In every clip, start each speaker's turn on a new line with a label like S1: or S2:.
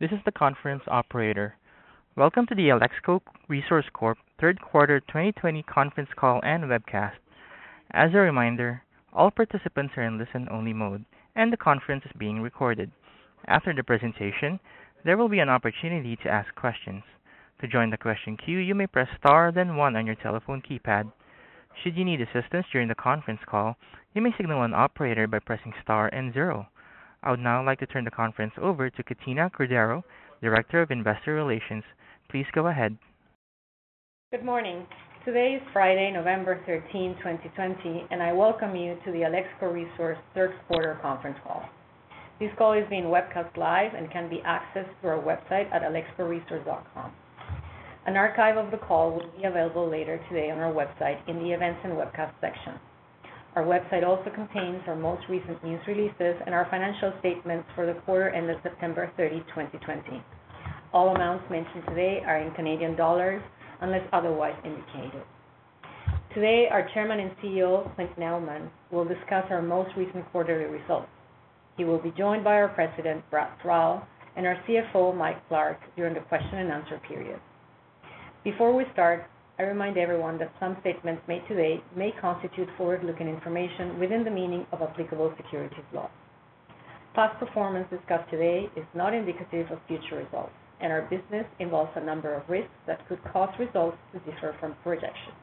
S1: This is the conference operator. Welcome to the Alexco Resource Corp third quarter 2020 conference call and webcast. As a reminder, all participants are in listen-only mode, and the conference is being recorded. After the presentation, there will be an opportunity to ask questions. To join the question queue, you may press star then one on your telephone keypad. Should you need assistance during the conference call, you may signal an operator by pressing star and zero. I would now like to turn the conference over to Katina Cordero, Director of Investor Relations. Please go ahead.
S2: Good morning. Today is Friday, November 13, 2020, and I welcome you to the Alexco Resource third quarter conference call. This call is being webcast live and can be accessed through our website at alexcoresource.com. An archive of the call will be available later today on our website in the Events and Webcast section. Our website also contains our most recent news releases and our financial statements for the quarter ended September 30, 2020. All amounts mentioned today are in Canadian dollars unless otherwise indicated. Today, our Chairman and CEO, Clynt Nauman, will discuss our most recent quarterly results. He will be joined by our President, Brad Thrall, and our CFO, Mike Clark, during the question and answer period. Before we start, I remind everyone that some statements made today may constitute forward-looking information within the meaning of applicable securities law. Past performance discussed today is not indicative of future results, and our business involves a number of risks that could cause results to differ from projections.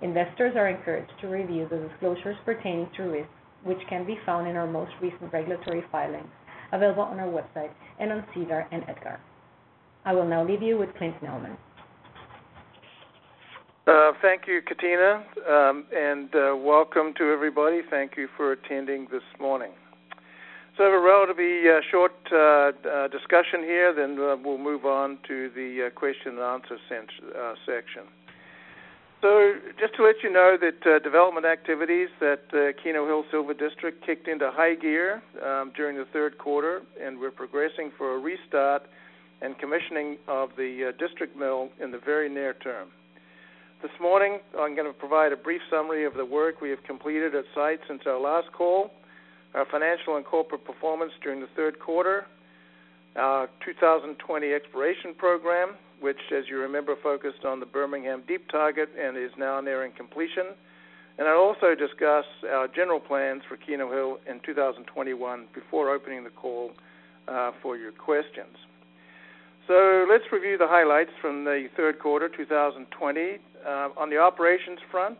S2: Investors are encouraged to review the disclosures pertaining to risks, which can be found in our most recent regulatory filings available on our website and on SEDAR and EDGAR. I will now leave you with Clynt Nauman.
S3: Uh, thank you, Katina, um, and uh, welcome to everybody. Thank you for attending this morning. So, I have a relatively uh, short uh, uh, discussion here, then we'll move on to the question and answer section. So, just to let you know that development activities at Keno Hill Silver District kicked into high gear um, during the third quarter, and we're progressing for a restart and commissioning of the district mill in the very near term. This morning, I'm going to provide a brief summary of the work we have completed at site since our last call, our financial and corporate performance during the third quarter, our 2020 exploration program, which, as you remember, focused on the Bermingham Deep target and is now nearing completion. And I'll also discuss our general plans for Keno Hill in 2021 before opening the call uh, for your questions. So let's review the highlights from the third quarter 2020. Uh, on the operations front,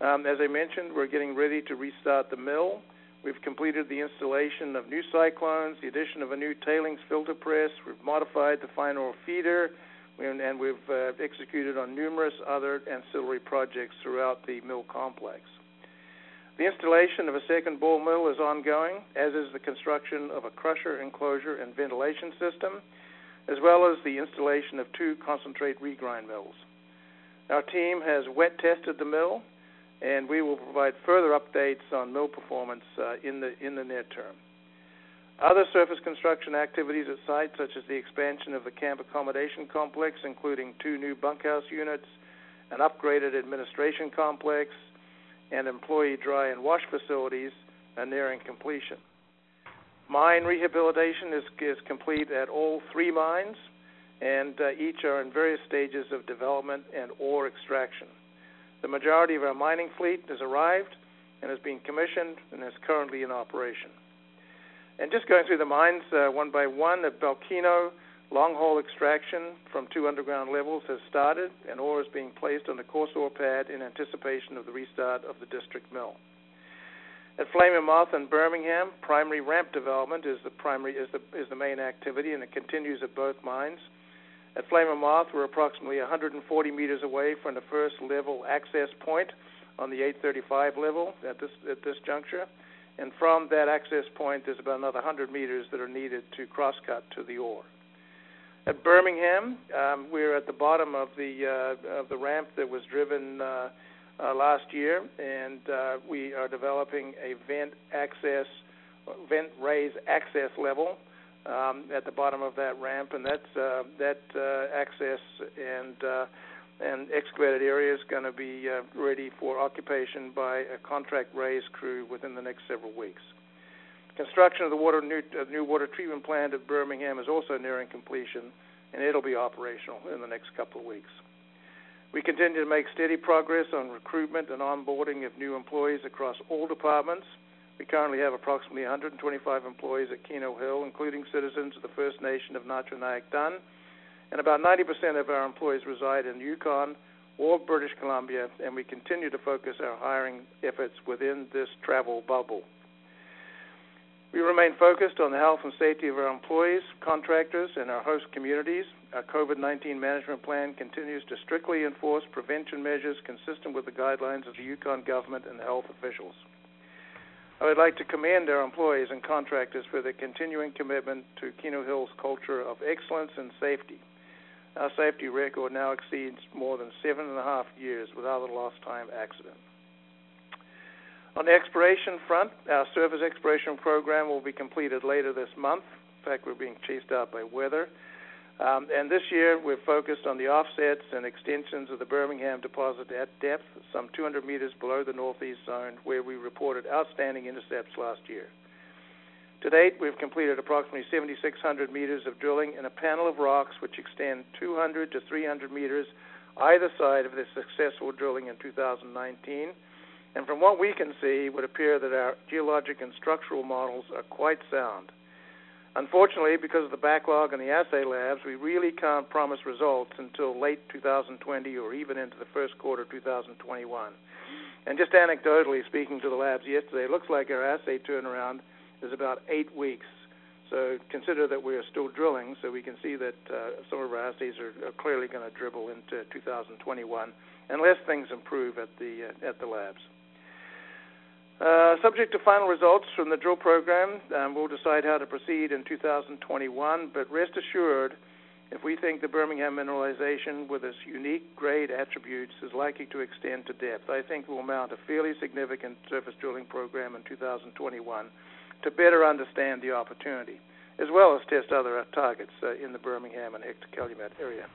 S3: um, as I mentioned, we're getting ready to restart the mill. We've completed the installation of new cyclones, the addition of a new tailings filter press. We've modified the ore feeder, and we've uh, executed on numerous other ancillary projects throughout the mill complex. The installation of a second ball mill is ongoing, as is the construction of a crusher enclosure and ventilation system, as well as the installation of two concentrate regrind mills. Our team has wet tested the mill, and we will provide further updates on mill performance uh, in the in the near term. Other surface construction activities at site, such as the expansion of the camp accommodation complex, including two new bunkhouse units, an upgraded administration complex, and employee dry and wash facilities, are nearing completion. Mine rehabilitation is, is complete at all three mines, and uh, each are in various stages of development and ore extraction. The majority of our mining fleet has arrived and is being commissioned and is currently in operation. And just going through the mines uh, one by one, at Bellekeno, long hole extraction from two underground levels has started, and ore is being placed on the coarse ore pad in anticipation of the restart of the district mill. At Flame and Moth and Bermingham, primary ramp development is the primary is the is the main activity, and it continues at both mines. At Flame of Moth, we're approximately 140 meters away from the first level access point on the 835 level at this at this juncture, and from that access point, there's about another 100 meters that are needed to crosscut to the ore. At Bermingham, um, we're at the bottom of the uh, of the ramp that was driven uh, uh, last year, and uh, we are developing a vent access, vent raise access level um, at the bottom of that ramp, and that's uh, that uh, access and uh, and excavated area is going to be uh, ready for occupation by a contract raise crew within the next several weeks. Construction of the water new, uh, new water treatment plant at Bermingham is also nearing completion, and it'll be operational in the next couple of weeks. We continue to make steady progress on recruitment and onboarding of new employees across all departments. We currently have approximately 125 employees at Keno Hill, including citizens of the First Nation of Na-Cho Nyäk Dun, and about 90% of our employees reside in Yukon or British Columbia, and we continue to focus our hiring efforts within this travel bubble. We remain focused on the health and safety of our employees, contractors, and our host communities. Our COVID 19 management plan continues to strictly enforce prevention measures consistent with the guidelines of the Yukon government and health officials. I would like to commend our employees and contractors for their continuing commitment to Keno Hill's culture of excellence and safety. Our safety record now exceeds more than seven and a half years without a lost time accident. On the exploration front, our surface exploration program will be completed later this month. In fact, we're being chased out by weather. Um, and this year, we're focused on the offsets and extensions of the Bermingham deposit at depth, some 200 meters below the northeast zone, where we reported outstanding intercepts last year. To date, we've completed approximately 7,600 meters of drilling in a panel of rocks which extend 200 to 300 meters either side of the successful drilling in 2019. And from what we can see, it would appear that our geologic and structural models are quite sound. Unfortunately, because of the backlog in the assay labs, we really can't promise results until late 2020 or even into the first quarter of 2021. And just anecdotally speaking to the labs yesterday, it looks like our assay turnaround is about eight weeks. So consider that we are still drilling, so we can see that uh, some of our assays are, are clearly going to dribble into 2021, unless things improve at the uh, at the labs. Uh, subject to final results from the drill program, um, we'll decide how to proceed in 2021. But rest assured, if we think the Bermingham mineralization with its unique grade attributes is likely to extend to depth, I think we'll mount a fairly significant surface drilling program in 2021 to better understand the opportunity, as well as test other targets uh, in the Bermingham and Hector Calumet area.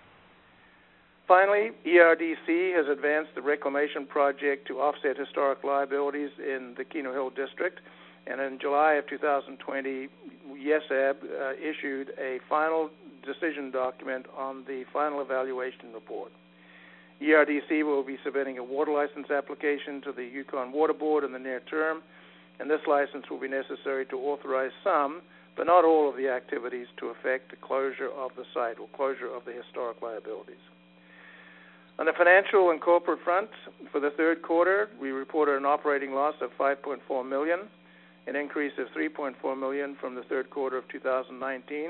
S3: Finally, ERDC has advanced the reclamation project to offset historic liabilities in the Keno Hill district, and in July of 2020, YESAB uh, issued a final decision document on the final evaluation report. ERDC will be submitting a water license application to the Yukon Water Board in the near term and this license will be necessary to authorize some, but not all, of the activities to affect the closure of the site or closure of the historic liabilities. On the financial and corporate front, for the third quarter, we reported an operating loss of 5.4 million, an increase of 3.4 million from the third quarter of 2019,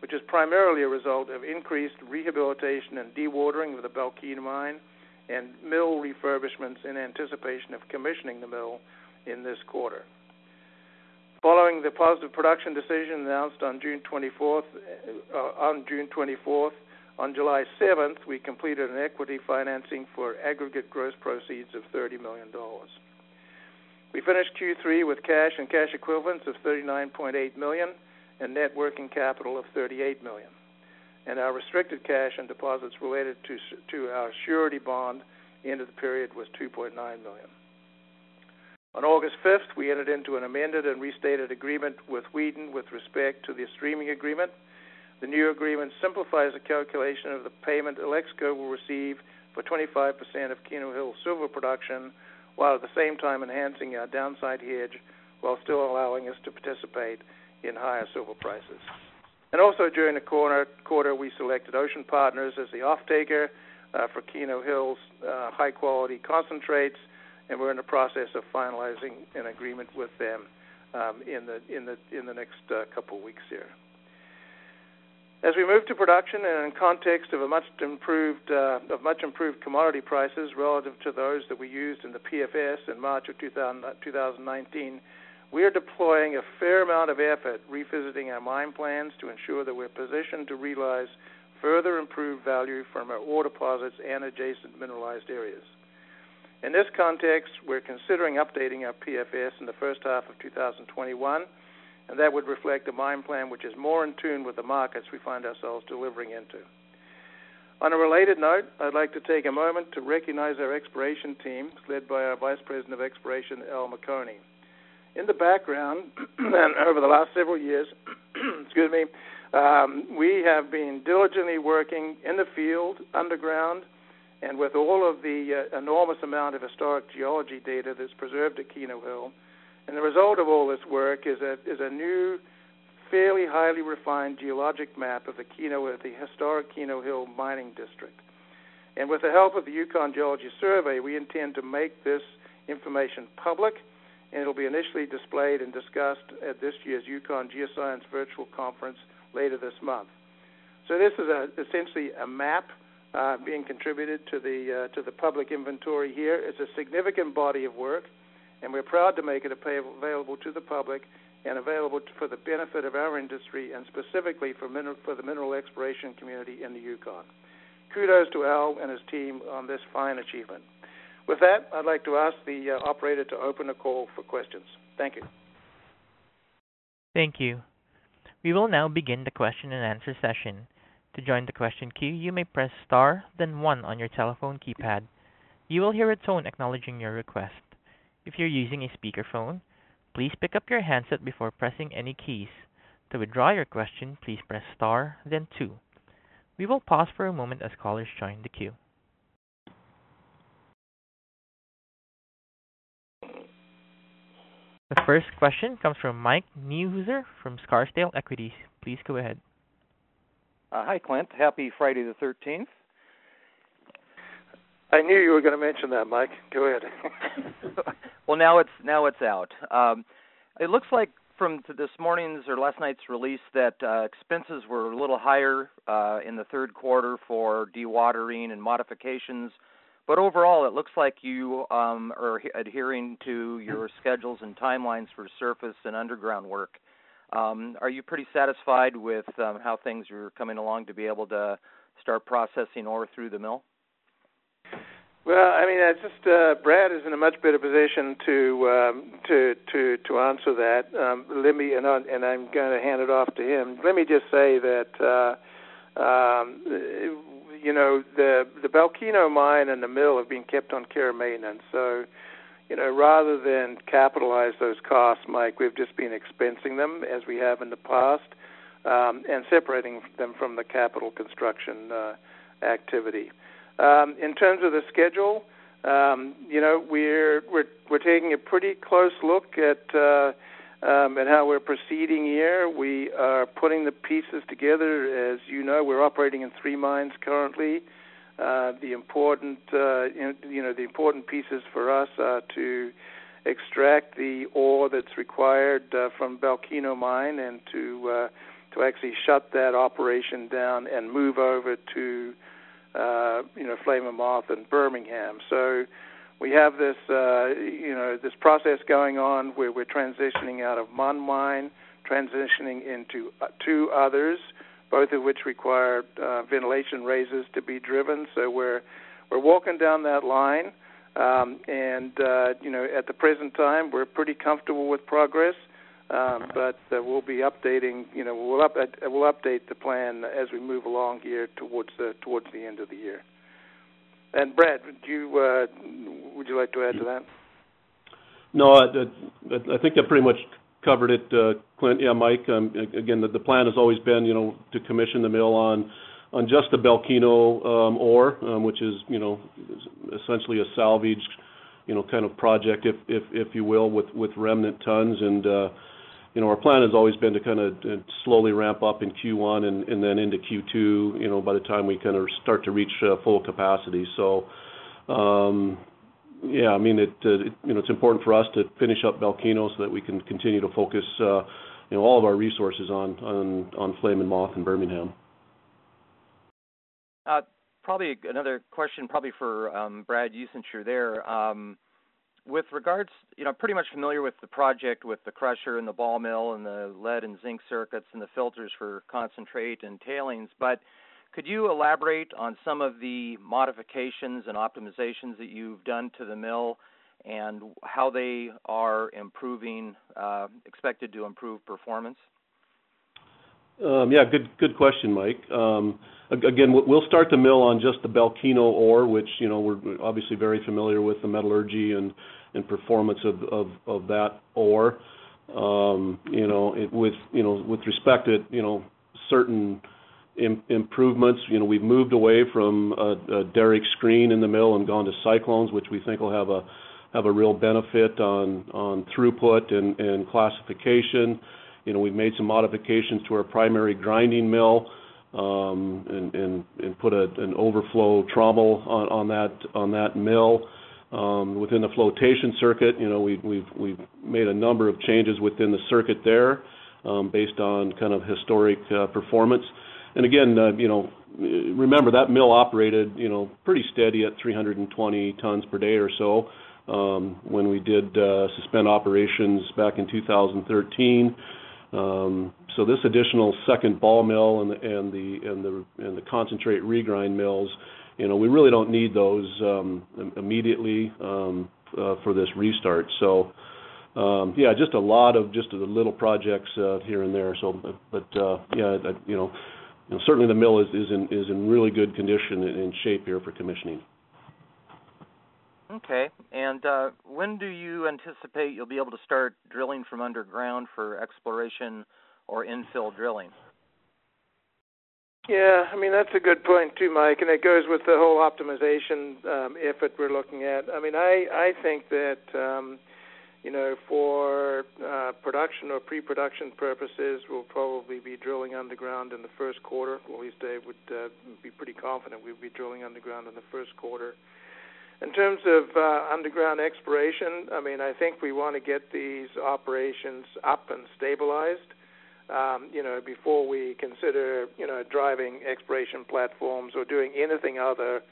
S3: which is primarily a result of increased rehabilitation and dewatering of the Bellekeno mine and mill refurbishments in anticipation of commissioning the mill in this quarter. Following the positive production decision announced on June 24th, uh, on June 24th, on July 7th, we completed an equity financing for aggregate gross proceeds of $30 million. We finished Q3 with cash and cash equivalents of 39.8 million and net working capital of 38 million. And our restricted cash and deposits related to to our surety bond end of the period was 2.9 million. On August 5th, we entered into an amended and restated agreement with Wheaton with respect to the streaming agreement. The new agreement simplifies the calculation of the payment Alexco will receive for 25% of Keno Hill silver production, while at the same time enhancing our downside hedge while still allowing us to participate in higher silver prices. And also during the quarter, we selected Ocean Partners as the off-taker uh, for Keno Hill's uh, high-quality concentrates and we're in the process of finalizing an agreement with them um, in the in the in the next uh, couple weeks here. As we move to production, and in context of a much improved uh, of much improved commodity prices relative to those that we used in the PFS in March of 2000, 2019, we are deploying a fair amount of effort revisiting our mine plans to ensure that we're positioned to realize further improved value from our ore deposits and adjacent mineralized areas. In this context, we're considering updating our PFS in the first half of 2021, and that would reflect a mine plan which is more in tune with the markets we find ourselves delivering into. On a related note, I'd like to take a moment to recognize our exploration team, led by our Vice President of Exploration, Al McOnie. In the background, and over the last several years, excuse me, um, we have been diligently working in the field, underground, and with all of the uh, enormous amount of historic geology data that's preserved at Keno Hill. And the result of all this work is a, is a new, fairly highly refined geologic map of the Keno, the historic Keno Hill mining district. And with the help of the Yukon Geology Survey, we intend to make this information public, and it'll be initially displayed and discussed at this year's Yukon Geoscience Virtual Conference later this month. So this is a, essentially a map uh, being contributed to the uh, to the public inventory here. It's a significant body of work, and we're proud to make it available to the public and available for the benefit of our industry and specifically for, for the mineral exploration community in the Yukon. Kudos to Al and his team on this fine achievement. With that, I'd like to ask the uh, operator to open the call for questions. Thank you.
S1: Thank you. We will now begin the question and answer session. To join the question queue, you may press star, then one on your telephone keypad. You will hear a tone acknowledging your request. If you're using a speakerphone, please pick up your handset before pressing any keys. To withdraw your question, please press star, then two. We will pause for a moment as callers join the queue. The first question comes from Mike Niehuser from Scarsdale Equities. Please go ahead.
S4: Uh, hi, Clynt. Happy Friday the 13th.
S3: I knew you were going to mention that, Mike. Go ahead.
S4: well, now it's now it's out. Um, it looks like from this morning's or last night's release that uh, expenses were a little higher uh, in the third quarter for dewatering and modifications, but overall it looks like you um, are adhering to your schedules and timelines for surface and underground work. Um, are you pretty satisfied with um, how things are coming along to be able to start processing ore through the mill?
S3: Well, I mean, it's just uh, Brad is in a much better position to um, to to to answer that. Um, let me and, I, and I'm going to hand it off to him. Let me just say that uh, um, you know the the Bellekeno mine and the mill have been kept on care and maintenance, so you know, rather than capitalize those costs, Mike, we've just been expensing them as we have in the past, um, and separating them from the capital construction uh, activity. Um, in terms of the schedule, um, you know, we're we're we're taking a pretty close look at uh, um, at how we're proceeding here. We are putting the pieces together. As you know, we're operating in three mines currently. Uh, the important, uh, you know, the important pieces for us are to extract the ore that's required uh, from Bellekeno mine and to uh, to actually shut that operation down and move over to uh, you know Flame Moth and Bermingham. So we have this uh, you know this process going on where we're transitioning out of Mun mine, transitioning into uh, two others both of which require uh, ventilation raises to be driven. So we're we're walking down that line, um, and uh, you know at the present time we're pretty comfortable with progress. Um, but uh, we'll be updating. You know, we'll up, uh, we'll update the plan as we move along here towards the towards the end of the year. And Brad, would you uh, would you like to add to that?
S5: No, I, I, I think that pretty much covered it, uh, Clynt. Yeah, Mike. Um, again, the, the plan has always been, you know, to commission the mill on on just the Bellekeno um, ore, um, which is, you know, essentially a salvage, you know, kind of project, if if if you will, with with remnant tons. And uh, you know, our plan has always been to kind of uh, slowly ramp up in Q1 and, and then into Q2. You know, by the time we kind of start to reach uh, full capacity. So. Um, yeah, I mean, it, uh, it, you know, it's important for us to finish up Bellekeno so that we can continue to focus, uh, you know, all of our resources on on on Flame and Moth and Bermingham.
S4: Uh, probably another question, probably for um, Brad, you since you're there. With regards, you know, pretty much familiar with the project with the crusher and the ball mill and the lead and zinc circuits and the filters for concentrate and tailings. But could you elaborate on some of the modifications and optimizations that you've done to the mill and how they are improving, uh, expected to improve performance?
S5: Um, yeah, good good question, Mike. Um, again, we'll start the mill on just the Bellekeno ore, which you know we're obviously very familiar with the metallurgy and and performance of of, that ore. Um, you know, it, with you know with respect to you know certain Im- improvements, you know we've moved away from a, Derrick screen in the mill and gone to cyclones, which we think will have a have a real benefit on on throughput and, classification. You know, we've made some modifications to our primary grinding mill, um, and, put an overflow trommel on, on that on that mill. Um, within the flotation circuit, you know, we, we've we've made a number of changes within the circuit there, um, based on kind of historic uh, performance. And again, uh, you know, remember that mill operated, you know, pretty steady at 320 tons per day or so um, when we did uh, suspend operations back in 2013. Um, so this additional second ball mill and the and the and the concentrate regrind mills, you know, we really don't need those um, immediately um, uh, for this restart. So um, yeah, just a lot of just the little projects uh, here and there. So, but uh, yeah, you know, you know, certainly the mill is is in is in really good condition and shape here for commissioning.
S4: Okay. And uh, when do you anticipate you'll be able to start drilling from underground for exploration or infill drilling?
S3: Yeah, I mean that's a good point too, Mike, and it goes with the whole optimization um, effort we're looking at. I mean, I I think that um, you know for uh, production or pre-production purposes, we'll probably be drilling underground in the first quarter. At least I would uh, be pretty confident we'd be drilling underground in the first quarter. In terms of uh, underground exploration, I mean, I think we want to get these operations up and stabilized. Um, you know, before we consider, you know, driving exploration platforms or doing anything other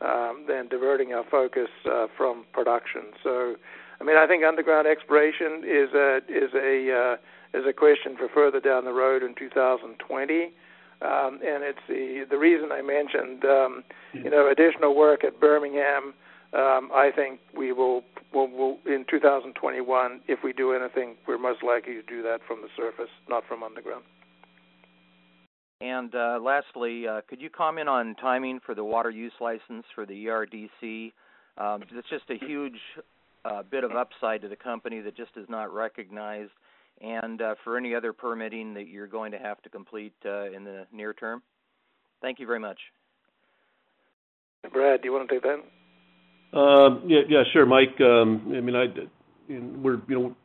S3: um, than diverting our focus uh, from production. So, I mean, I think underground exploration is a is a uh, is a question for further down the road in 2020. Um, and it's the the reason I mentioned um, you know additional work at Bermingham. Um, I think we will, will, will in 2021. If we do anything, we're most likely to do that from the surface, not from underground.
S4: And uh, lastly, uh, could you comment on timing for the water use license for the ERDC? Um, it's just a huge uh, bit of upside to the company that just is not recognized and uh, for any other permitting that you're going to have to complete uh, in the near term? Thank you very much.
S3: Brad, do you want to take that?
S5: Uh, yeah, yeah, sure, Mike. Um, I mean, I, we're, you know,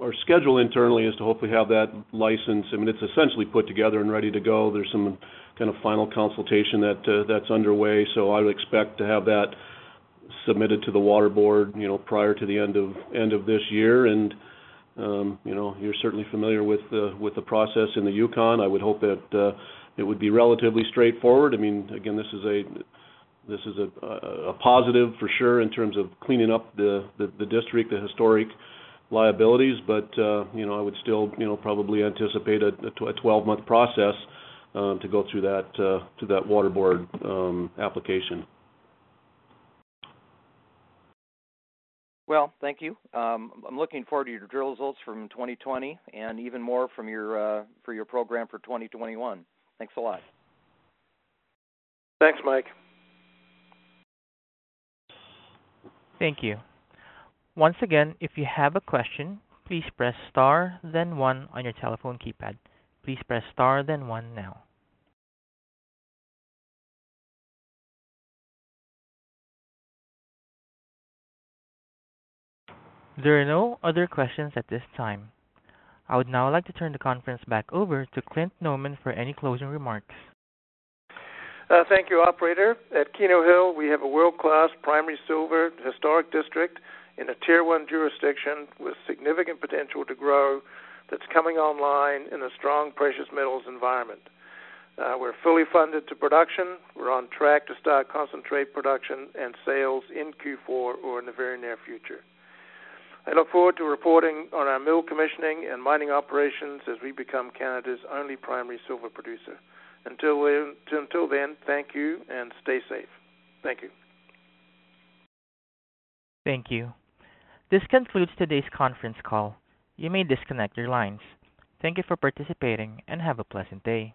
S5: our schedule internally is to hopefully have that license. I mean, it's essentially put together and ready to go. There's some kind of final consultation that uh, that's underway, so I would expect to have that submitted to the water board, you know, prior to the end of end of this year. And um, you know, you're certainly familiar with the with the process in the Yukon. I would hope that uh, it would be relatively straightforward. I mean, again, this is a this is a, a positive for sure in terms of cleaning up the, the, the district, the historic liabilities. But uh, you know, I would still you know probably anticipate a, a 12 month process um, to go through that uh, to that water board um, application.
S4: Well, thank you. Um, I'm looking forward to your drill results from 2020 and even more from your uh, for your program for 2021. Thanks a lot.
S3: Thanks, Mike.
S1: Thank you. Once again, if you have a question, please press star then one on your telephone keypad. Please press star then one now. There are no other questions at this time. I would now like to turn the conference back over to Clynt Nauman for any closing remarks.
S3: Uh, thank you, operator. At Keno Hill, we have a world-class primary silver historic district in a Tier 1 jurisdiction with significant potential to grow that's coming online in a strong precious metals environment. Uh, we're fully funded to production. We're on track to start concentrate production and sales in Q4 or in the very near future. I look forward to reporting on our mill commissioning and mining operations as we become Canada's only primary silver producer. Until then, until then, thank you and stay safe. Thank you.
S1: Thank you. This concludes today's conference call. You may disconnect your lines. Thank you for participating and have a pleasant day.